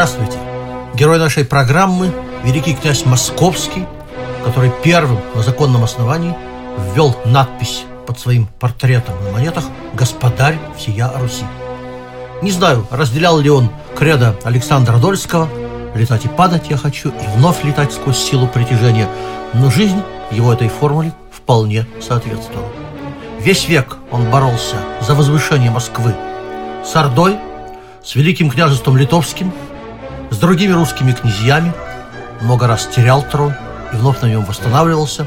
Здравствуйте! Герой нашей программы – великий князь Московский, который первым на законном основании ввел надпись под своим портретом на монетах «Господарь всея Руси». Не знаю, разделял ли он кредо Александра Дольского «Летать и падать я хочу, и вновь летать сквозь силу притяжения», но жизнь его этой формуле вполне соответствовала. Весь век он боролся за возвышение Москвы с Ордой, с Великим княжеством Литовским, с другими русскими князьями, много раз терял трон и вновь на нем восстанавливался,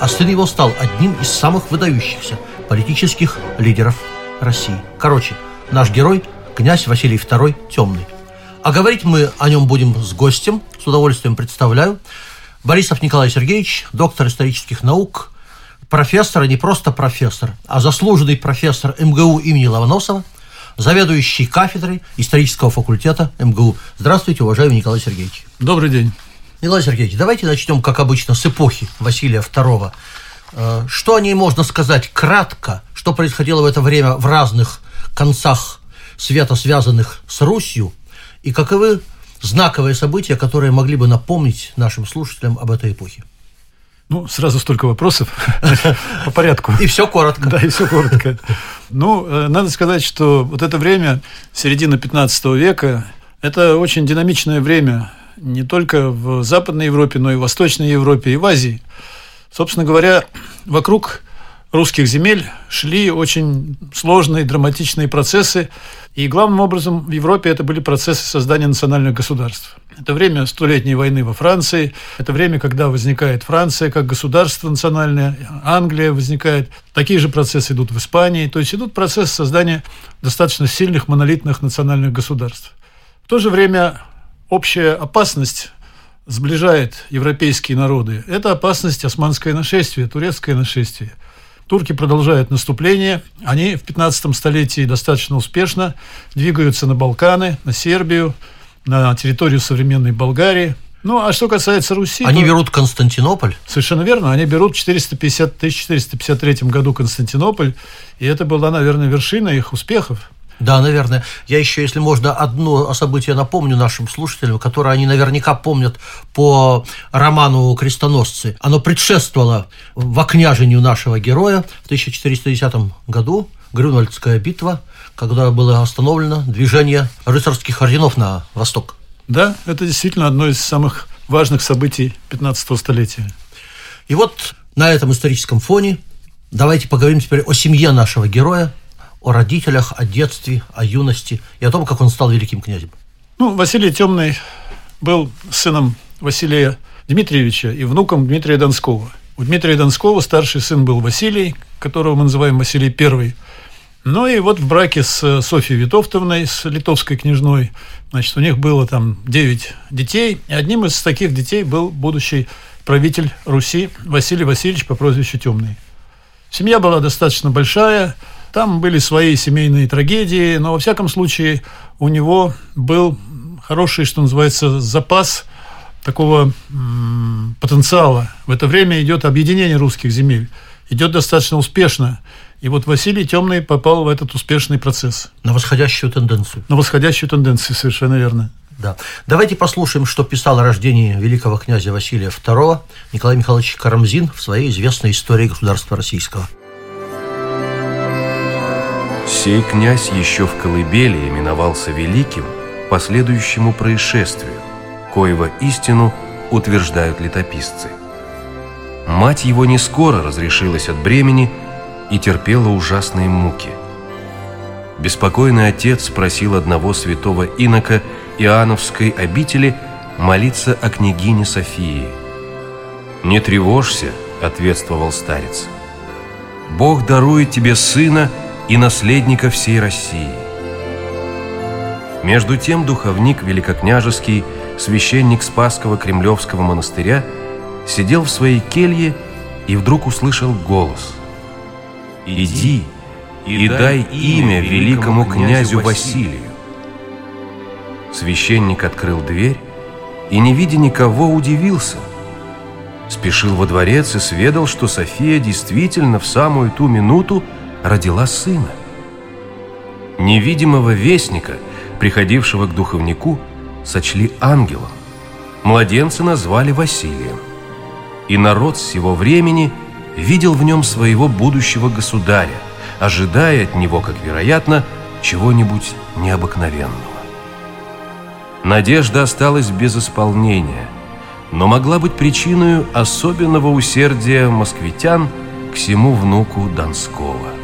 а сын его стал одним из самых выдающихся политических лидеров России. Короче, наш герой – князь Василий II Темный. А говорить мы о нем будем с гостем, с удовольствием представляю. Борисов Николай Сергеевич, доктор исторических наук, профессор, и не просто профессор, а заслуженный профессор МГУ имени Ломоносова, заведующий кафедрой исторического факультета МГУ. Здравствуйте, уважаемый Николай Сергеевич. Добрый день. Николай Сергеевич, давайте начнем, как обычно, с эпохи Василия II. Э, что о ней можно сказать кратко? Что происходило в это время в разных концах света, связанных с Русью? И каковы знаковые события, которые могли бы напомнить нашим слушателям об этой эпохе? Ну, сразу столько вопросов по порядку. И все коротко. Да, и все коротко. Ну, э, надо сказать, что вот это время, середина 15 века, это очень динамичное время не только в Западной Европе, но и в Восточной Европе, и в Азии. Собственно говоря, вокруг русских земель шли очень сложные, драматичные процессы. И главным образом в Европе это были процессы создания национальных государств. Это время Столетней войны во Франции, это время, когда возникает Франция как государство национальное, Англия возникает. Такие же процессы идут в Испании. То есть идут процессы создания достаточно сильных монолитных национальных государств. В то же время общая опасность сближает европейские народы. Это опасность османское нашествие, турецкое нашествие – Турки продолжают наступление. Они в 15 столетии достаточно успешно двигаются на Балканы, на Сербию, на территорию современной Болгарии. Ну, а что касается Руси... Они то... берут Константинополь? Совершенно верно. Они берут в 450, 1453 году Константинополь. И это была, наверное, вершина их успехов. Да, наверное. Я еще, если можно, одно событие напомню нашим слушателям, которое они наверняка помнят по роману «Крестоносцы». Оно предшествовало вокняжению нашего героя в 1410 году, Грюнвальдская битва, когда было остановлено движение рыцарских орденов на восток. Да, это действительно одно из самых важных событий 15 столетия. И вот на этом историческом фоне давайте поговорим теперь о семье нашего героя, о родителях, о детстве, о юности и о том, как он стал великим князем. Ну, Василий Темный был сыном Василия Дмитриевича и внуком Дмитрия Донского. У Дмитрия Донского старший сын был Василий, которого мы называем Василий I. Ну и вот в браке с Софьей Витовтовной, с литовской княжной, значит, у них было там 9 детей, и одним из таких детей был будущий правитель Руси Василий Васильевич по прозвищу Темный. Семья была достаточно большая, там были свои семейные трагедии, но во всяком случае у него был хороший, что называется, запас такого м- потенциала. В это время идет объединение русских земель. Идет достаточно успешно. И вот Василий Темный попал в этот успешный процесс. На восходящую тенденцию. На восходящую тенденцию, совершенно верно. Да. Давайте послушаем, что писал о рождении великого князя Василия II Николай Михайлович Карамзин в своей известной истории государства российского. Сей князь еще в колыбели именовался великим по следующему происшествию, коего истину утверждают летописцы. Мать его не скоро разрешилась от бремени и терпела ужасные муки. Беспокойный отец спросил одного святого инока Иоанновской обители молиться о княгине Софии. «Не тревожься», — ответствовал старец. «Бог дарует тебе сына — и наследника всей России. Между тем духовник великокняжеский, священник Спасского Кремлевского монастыря, сидел в своей келье и вдруг услышал голос. «Иди и дай имя великому князю Василию». Священник открыл дверь и, не видя никого, удивился. Спешил во дворец и сведал, что София действительно в самую ту минуту родила сына. Невидимого вестника, приходившего к духовнику, сочли ангелом. Младенца назвали Василием. И народ с сего времени видел в нем своего будущего государя, ожидая от него, как вероятно, чего-нибудь необыкновенного. Надежда осталась без исполнения, но могла быть причиной особенного усердия москвитян к всему внуку Донского.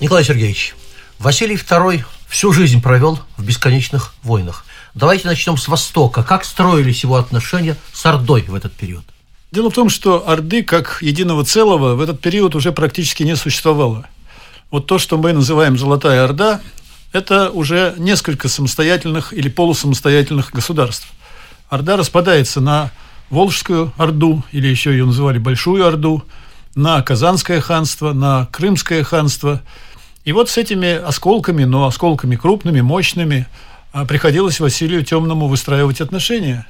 Николай Сергеевич, Василий II всю жизнь провел в бесконечных войнах. Давайте начнем с Востока. Как строились его отношения с Ордой в этот период? Дело в том, что Орды как единого целого в этот период уже практически не существовало. Вот то, что мы называем «Золотая Орда», это уже несколько самостоятельных или полусамостоятельных государств. Орда распадается на Волжскую Орду, или еще ее называли Большую Орду, на Казанское ханство, на Крымское ханство – и вот с этими осколками, но осколками крупными, мощными, а, приходилось Василию Темному выстраивать отношения.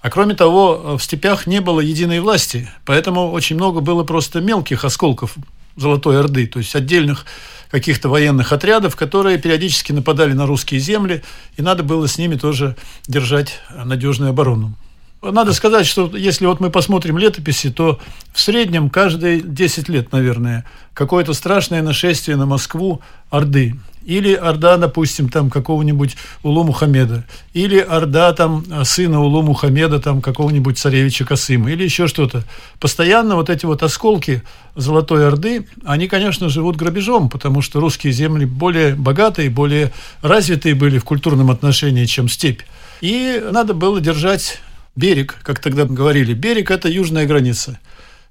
А кроме того, в степях не было единой власти, поэтому очень много было просто мелких осколков Золотой Орды, то есть отдельных каких-то военных отрядов, которые периодически нападали на русские земли, и надо было с ними тоже держать надежную оборону. Надо сказать, что если вот мы посмотрим летописи, то в среднем каждые 10 лет, наверное, какое-то страшное нашествие на Москву Орды. Или Орда, допустим, там какого-нибудь Улу Мухаммеда. Или Орда там сына Улу Мухаммеда, там какого-нибудь царевича Касыма. Или еще что-то. Постоянно вот эти вот осколки Золотой Орды, они, конечно, живут грабежом, потому что русские земли более богатые, более развитые были в культурном отношении, чем степь. И надо было держать берег, как тогда говорили, берег – это южная граница.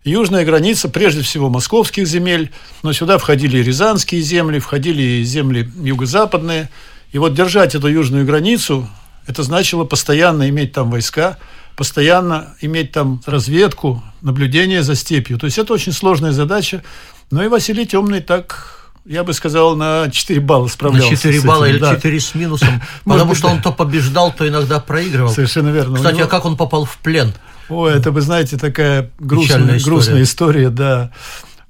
Южная граница, прежде всего, московских земель, но сюда входили и рязанские земли, входили и земли юго-западные. И вот держать эту южную границу, это значило постоянно иметь там войска, постоянно иметь там разведку, наблюдение за степью. То есть это очень сложная задача. Но и Василий Темный так я бы сказал, на 4 балла справлялся. На 4 балла или да. 4 с минусом. Потому что он то побеждал, то иногда проигрывал. Совершенно верно. Кстати, него... а как он попал в плен? Ой, это, вы знаете, такая грустная история, да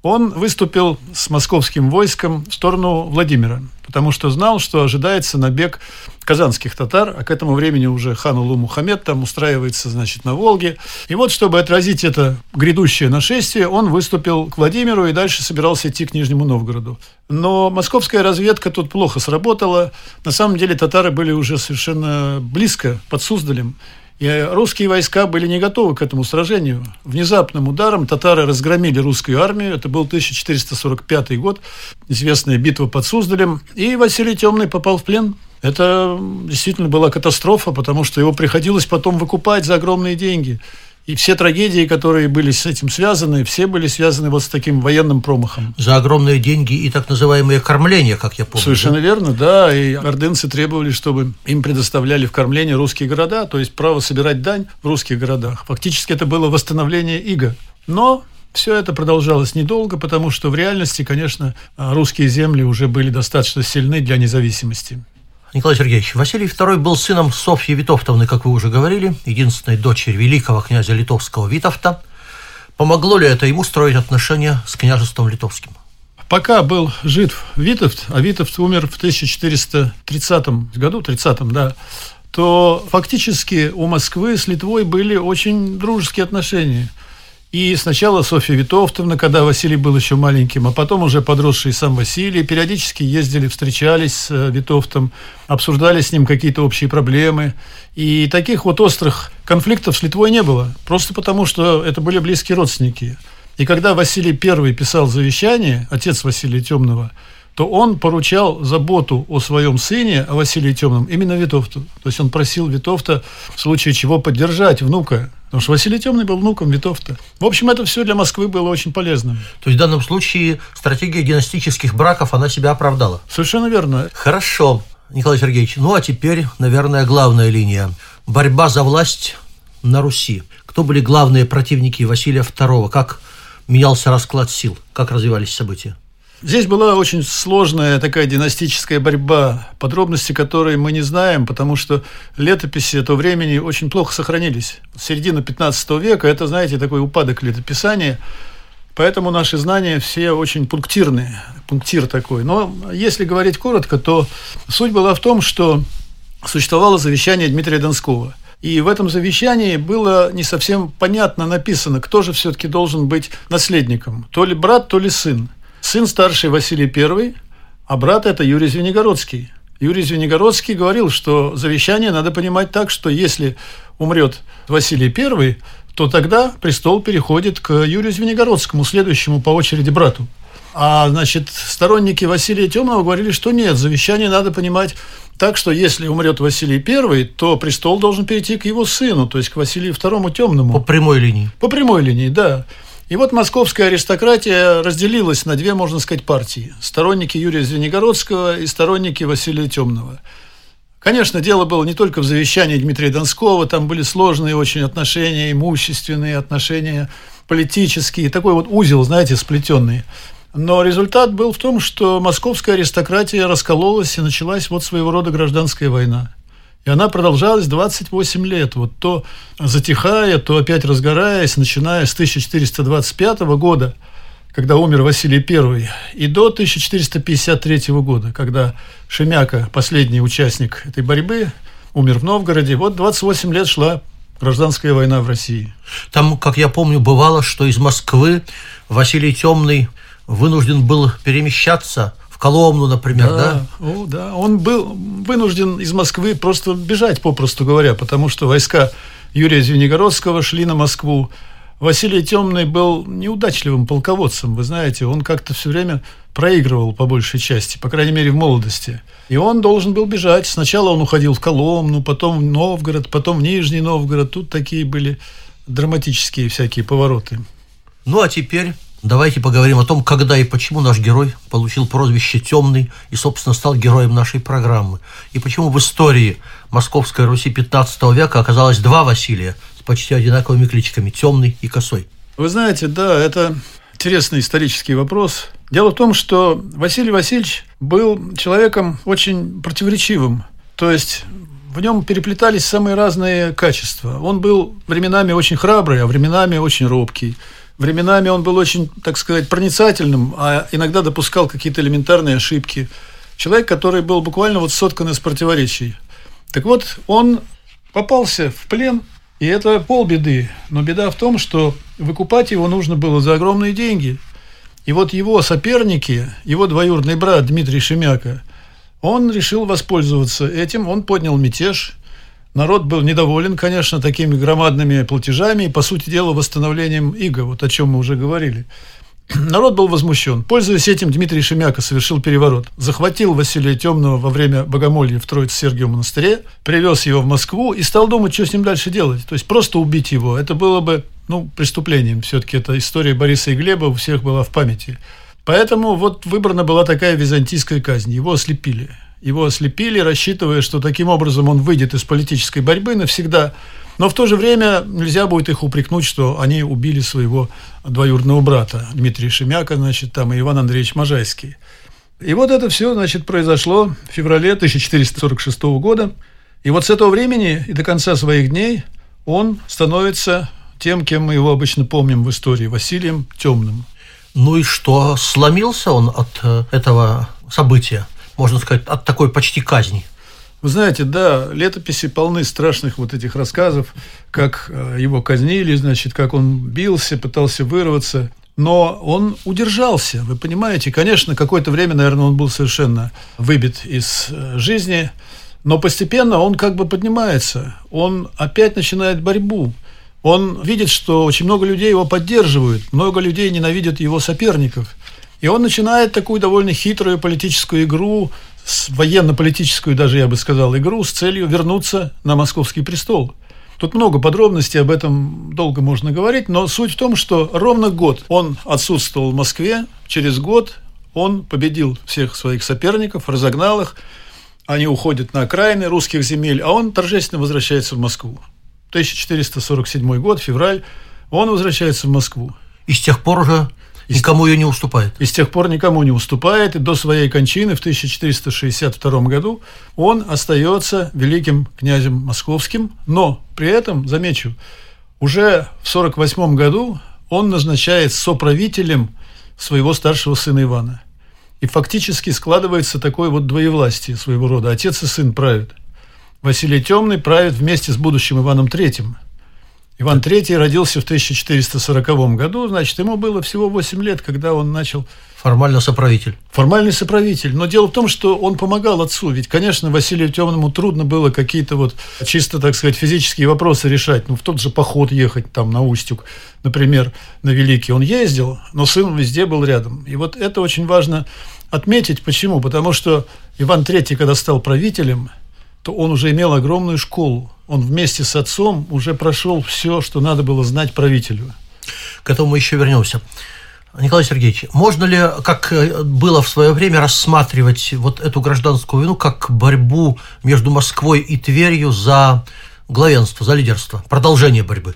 он выступил с московским войском в сторону Владимира, потому что знал, что ожидается набег казанских татар, а к этому времени уже хан Улу Мухаммед там устраивается, значит, на Волге. И вот, чтобы отразить это грядущее нашествие, он выступил к Владимиру и дальше собирался идти к Нижнему Новгороду. Но московская разведка тут плохо сработала. На самом деле татары были уже совершенно близко под Суздалем. И русские войска были не готовы к этому сражению. Внезапным ударом татары разгромили русскую армию. Это был 1445 год, известная битва под Суздалем. И Василий Темный попал в плен. Это действительно была катастрофа, потому что его приходилось потом выкупать за огромные деньги. И все трагедии, которые были с этим связаны, все были связаны вот с таким военным промахом. За огромные деньги и так называемые кормления, как я помню. Совершенно да? верно, да. И ордынцы требовали, чтобы им предоставляли в кормление русские города, то есть право собирать дань в русских городах. Фактически это было восстановление иго. Но все это продолжалось недолго, потому что в реальности, конечно, русские земли уже были достаточно сильны для независимости. Николай Сергеевич, Василий II был сыном Софьи Витовтовны, как вы уже говорили, единственной дочери великого князя литовского Витовта. Помогло ли это ему строить отношения с княжеством литовским? Пока был жив Витовт, а Витовт умер в 1430 году, 30-м, да, то фактически у Москвы с Литвой были очень дружеские отношения – и сначала Софья Витовтовна, когда Василий был еще маленьким, а потом уже подросший сам Василий, периодически ездили, встречались с э, Витовтом, обсуждали с ним какие-то общие проблемы. И таких вот острых конфликтов с Литвой не было, просто потому что это были близкие родственники. И когда Василий I писал завещание, отец Василия Темного, то он поручал заботу о своем сыне, о Василии Темном, именно Витовту. То есть он просил Витовта в случае чего поддержать внука, потому что Василий Темный был внуком Витовта. В общем, это все для Москвы было очень полезно. То есть в данном случае стратегия династических браков, она себя оправдала? Совершенно верно. Хорошо, Николай Сергеевич. Ну, а теперь, наверное, главная линия. Борьба за власть на Руси. Кто были главные противники Василия II? Как менялся расклад сил? Как развивались события? Здесь была очень сложная такая династическая борьба, подробности которой мы не знаем, потому что летописи этого времени очень плохо сохранились. Середина 15 века – это, знаете, такой упадок летописания, поэтому наши знания все очень пунктирные, пунктир такой. Но если говорить коротко, то суть была в том, что существовало завещание Дмитрия Донского – и в этом завещании было не совсем понятно написано, кто же все-таки должен быть наследником. То ли брат, то ли сын. Сын старший Василий I, а брат это Юрий Звенигородский. Юрий Звенигородский говорил, что завещание надо понимать так, что если умрет Василий I, то тогда престол переходит к Юрию Звенигородскому, следующему по очереди брату. А, значит, сторонники Василия Темного говорили, что нет, завещание надо понимать так, что если умрет Василий I, то престол должен перейти к его сыну, то есть к Василию II Темному. По прямой линии. По прямой линии, да. И вот московская аристократия разделилась на две, можно сказать, партии. Сторонники Юрия Звенигородского и сторонники Василия Темного. Конечно, дело было не только в завещании Дмитрия Донского, там были сложные очень отношения, имущественные отношения, политические, такой вот узел, знаете, сплетенный. Но результат был в том, что московская аристократия раскололась и началась вот своего рода гражданская война. И она продолжалась 28 лет. Вот то затихая, то опять разгораясь, начиная с 1425 года, когда умер Василий I, и до 1453 года, когда Шемяка, последний участник этой борьбы, умер в Новгороде. Вот 28 лет шла гражданская война в России. Там, как я помню, бывало, что из Москвы Василий Темный вынужден был перемещаться Коломну, например, да? Да, О, да. Он был вынужден из Москвы просто бежать, попросту говоря, потому что войска Юрия Звенигородского шли на Москву. Василий Темный был неудачливым полководцем, вы знаете, он как-то все время проигрывал по большей части, по крайней мере в молодости. И он должен был бежать. Сначала он уходил в Коломну, потом в Новгород, потом в Нижний Новгород. Тут такие были драматические всякие повороты. Ну а теперь Давайте поговорим о том, когда и почему наш герой получил прозвище «Темный» и, собственно, стал героем нашей программы. И почему в истории Московской Руси 15 века оказалось два Василия с почти одинаковыми кличками «Темный» и «Косой». Вы знаете, да, это интересный исторический вопрос. Дело в том, что Василий Васильевич был человеком очень противоречивым. То есть в нем переплетались самые разные качества. Он был временами очень храбрый, а временами очень робкий. Временами он был очень, так сказать, проницательным, а иногда допускал какие-то элементарные ошибки. Человек, который был буквально вот соткан из противоречий. Так вот, он попался в плен, и это полбеды. Но беда в том, что выкупать его нужно было за огромные деньги. И вот его соперники, его двоюродный брат Дмитрий Шемяка, он решил воспользоваться этим, он поднял мятеж – Народ был недоволен, конечно, такими громадными платежами и, по сути дела, восстановлением иго, вот о чем мы уже говорили. Народ был возмущен. Пользуясь этим, Дмитрий Шемяка совершил переворот. Захватил Василия Темного во время богомолья в Троице-Сергиевом монастыре, привез его в Москву и стал думать, что с ним дальше делать. То есть просто убить его. Это было бы ну, преступлением. Все-таки эта история Бориса и Глеба у всех была в памяти. Поэтому вот выбрана была такая византийская казнь. Его ослепили. Его ослепили, рассчитывая, что таким образом он выйдет из политической борьбы навсегда. Но в то же время нельзя будет их упрекнуть, что они убили своего двоюродного брата Дмитрия Шемяка, значит, там и Иван Андреевич Можайский. И вот это все, значит, произошло в феврале 1446 года. И вот с этого времени и до конца своих дней он становится тем, кем мы его обычно помним в истории, Василием Темным. Ну и что, сломился он от э, этого события? Можно сказать, от такой почти казни. Вы знаете, да, летописи полны страшных вот этих рассказов, как э, его казнили, значит, как он бился, пытался вырваться. Но он удержался, вы понимаете. Конечно, какое-то время, наверное, он был совершенно выбит из э, жизни, но постепенно он как бы поднимается. Он опять начинает борьбу. Он видит, что очень много людей его поддерживают, много людей ненавидят его соперников – И он начинает такую довольно хитрую политическую игру, военно-политическую даже, я бы сказал, игру с целью вернуться на московский престол. Тут много подробностей, об этом долго можно говорить, но суть в том, что ровно год он отсутствовал в Москве, через год он победил всех своих соперников, разогнал их, они уходят на окраины русских земель, а он торжественно возвращается в Москву. 1447 год, февраль, он возвращается в Москву. И с тех пор уже и никому ее не уступает. И с тех пор никому не уступает. И до своей кончины в 1462 году он остается великим князем московским. Но при этом, замечу, уже в 1948 году он назначает соправителем своего старшего сына Ивана. И фактически складывается такое вот двоевластие своего рода. Отец и сын правят. Василий Темный правит вместе с будущим Иваном Третьим – Иван III родился в 1440 году, значит, ему было всего 8 лет, когда он начал... Формально соправитель. Формальный соправитель. Но дело в том, что он помогал отцу. Ведь, конечно, Василию Темному трудно было какие-то вот чисто, так сказать, физические вопросы решать. Ну, в тот же поход ехать там на Устюг, например, на Великий. Он ездил, но сын везде был рядом. И вот это очень важно отметить. Почему? Потому что Иван III, когда стал правителем, то он уже имел огромную школу. Он вместе с отцом уже прошел все, что надо было знать правителю. К этому мы еще вернемся. Николай Сергеевич, можно ли, как э, было в свое время, рассматривать вот эту гражданскую войну как борьбу между Москвой и Тверью за главенство, за лидерство, продолжение борьбы?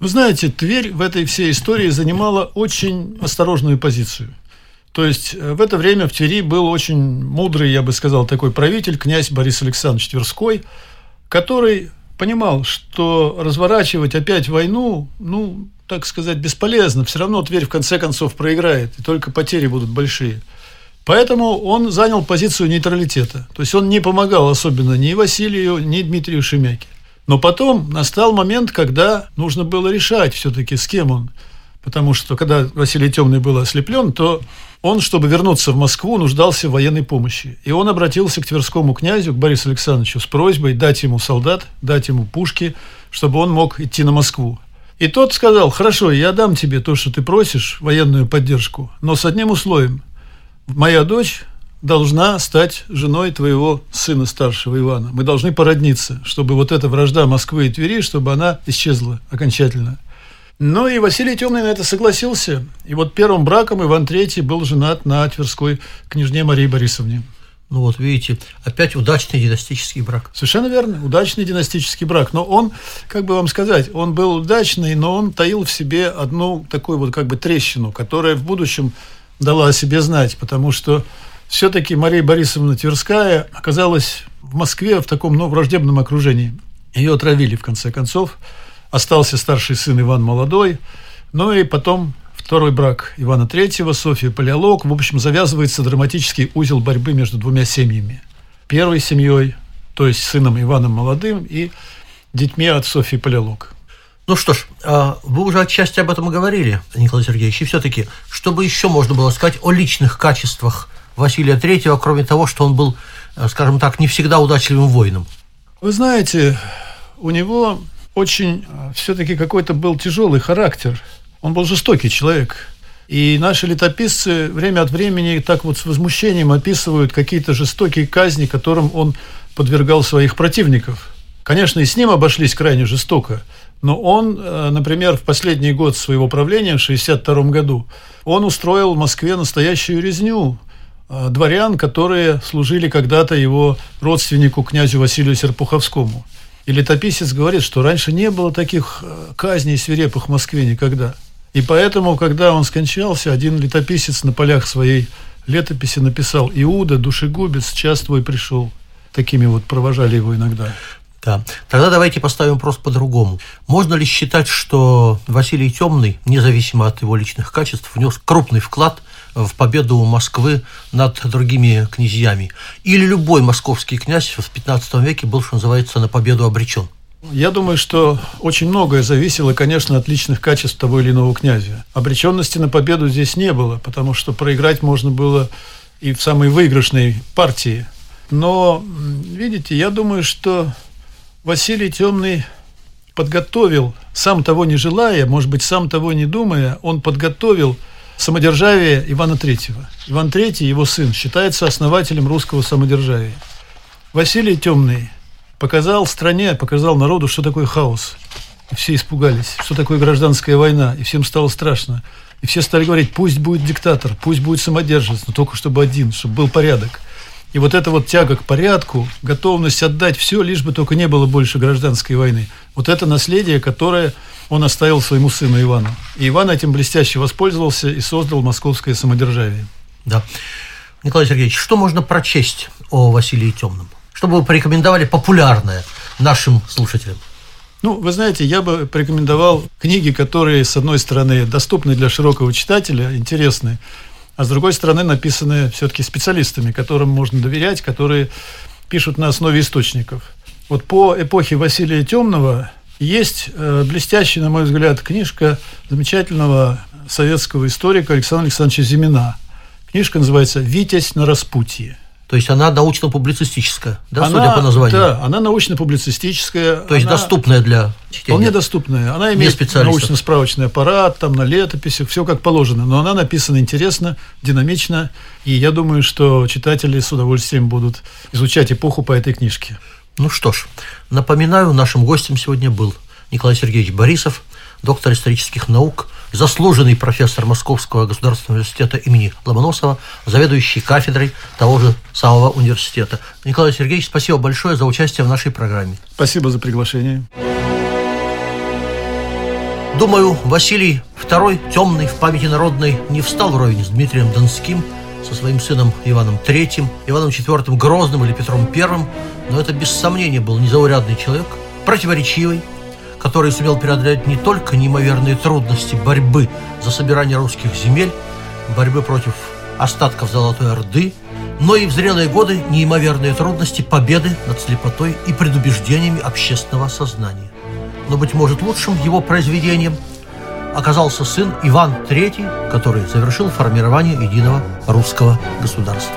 Вы знаете, Тверь в этой всей истории занимала очень осторожную позицию. То есть э, в это время в Твери был очень мудрый, я бы сказал, такой правитель, князь Борис Александрович Тверской, который понимал, что разворачивать опять войну, ну, так сказать, бесполезно. Все равно Тверь в конце концов проиграет, и только потери будут большие. Поэтому он занял позицию нейтралитета. То есть он не помогал особенно ни Василию, ни Дмитрию Шемяке. Но потом настал момент, когда нужно было решать все-таки, с кем он. Потому что когда Василий Темный был ослеплен, то он, чтобы вернуться в Москву, нуждался в военной помощи. И он обратился к Тверскому князю, к Борису Александровичу, с просьбой дать ему солдат, дать ему пушки, чтобы он мог идти на Москву. И тот сказал, хорошо, я дам тебе то, что ты просишь, военную поддержку, но с одним условием. Моя дочь должна стать женой твоего сына старшего Ивана. Мы должны породниться, чтобы вот эта вражда Москвы и Твери, чтобы она исчезла окончательно. Ну и Василий Темный на это согласился. И вот первым браком Иван III был женат на Тверской княжне Марии Борисовне. Ну вот видите, опять удачный династический брак. Совершенно верно, удачный династический брак. Но он, как бы вам сказать, он был удачный, но он таил в себе одну такую вот как бы трещину, которая в будущем дала о себе знать, потому что все-таки Мария Борисовна Тверская оказалась в Москве в таком ну, враждебном окружении. Ее отравили, в конце концов остался старший сын Иван Молодой, ну и потом второй брак Ивана Третьего, Софья Палеолог. В общем, завязывается драматический узел борьбы между двумя семьями. Первой семьей, то есть сыном Иваном Молодым и детьми от Софьи Палеолог. Ну что ж, а, вы уже отчасти об этом говорили, Николай Сергеевич, и все-таки, что бы еще можно было сказать о личных качествах Василия Третьего, кроме того, что он был, э, скажем так, не всегда удачливым воином? Вы знаете, у него очень а, все-таки какой-то был тяжелый характер. Он был жестокий человек. И наши летописцы время от времени так вот с возмущением описывают какие-то жестокие казни, которым он подвергал своих противников. Конечно, и с ним обошлись крайне жестоко, но он, э, например, в последний год своего правления, в 1962 году, он устроил в Москве настоящую резню э, дворян, которые служили когда-то его родственнику князю Василию Серпуховскому – и летописец говорит, что раньше не было таких э, казней свирепых в Москве никогда. И поэтому, когда он скончался, один летописец на полях своей летописи написал «Иуда, душегубец, час твой пришел». Такими вот провожали его иногда. Да. Тогда давайте поставим вопрос по-другому. Можно ли считать, что Василий Темный, независимо от его личных качеств, внес крупный вклад в победу Москвы над другими князьями? Или любой московский князь в 15 веке был, что называется, на победу обречен? Я думаю, что очень многое зависело, конечно, от личных качеств того или иного князя. Обреченности на победу здесь не было, потому что проиграть можно было и в самой выигрышной партии. Но, видите, я думаю, что Василий Темный подготовил, сам того не желая, может быть, сам того не думая, он подготовил самодержавия Ивана Третьего. Иван Третий, его сын, считается основателем русского самодержавия. Василий Темный показал стране, показал народу, что такое хаос. И все испугались, что такое гражданская война, и всем стало страшно. И все стали говорить, пусть будет диктатор, пусть будет самодержец, но только чтобы один, чтобы был порядок. И вот эта вот тяга к порядку, готовность отдать все, лишь бы только не было больше гражданской войны. Вот это наследие, которое он оставил своему сыну Ивану. И Иван этим блестяще воспользовался и создал московское самодержавие. Да. Николай Сергеевич, что можно прочесть о Василии Темном? Что бы вы порекомендовали популярное нашим слушателям? Ну, вы знаете, я бы порекомендовал книги, которые, с одной стороны, доступны для широкого читателя, интересны, а с другой стороны, написаны все-таки специалистами, которым можно доверять, которые пишут на основе источников. Вот по эпохе Василия Темного есть э, блестящая, на мой взгляд, книжка замечательного советского историка Александра Александровича Зимина. Книжка называется «Витязь на распутье». То есть она научно-публицистическая, да, она, судя по названию? Да, она научно-публицистическая. То есть она доступная для чтения? Вполне доступная. Она имеет научно-справочный аппарат, там на летописях, все как положено. Но она написана интересно, динамично. И я думаю, что читатели с удовольствием будут изучать эпоху по этой книжке. Ну что ж, напоминаю, нашим гостем сегодня был Николай Сергеевич Борисов, доктор исторических наук, заслуженный профессор Московского государственного университета имени Ломоносова, заведующий кафедрой того же самого университета. Николай Сергеевич, спасибо большое за участие в нашей программе. Спасибо за приглашение. Думаю, Василий II, темный в памяти народной, не встал вровень с Дмитрием Донским, со своим сыном Иваном III, Иваном IV Грозным или Петром I, но это без сомнения был незаурядный человек, противоречивый, который сумел преодолеть не только неимоверные трудности борьбы за собирание русских земель, борьбы против остатков Золотой Орды, но и в зрелые годы неимоверные трудности победы над слепотой и предубеждениями общественного сознания. Но, быть может, лучшим его произведением оказался сын Иван III, который завершил формирование единого русского государства.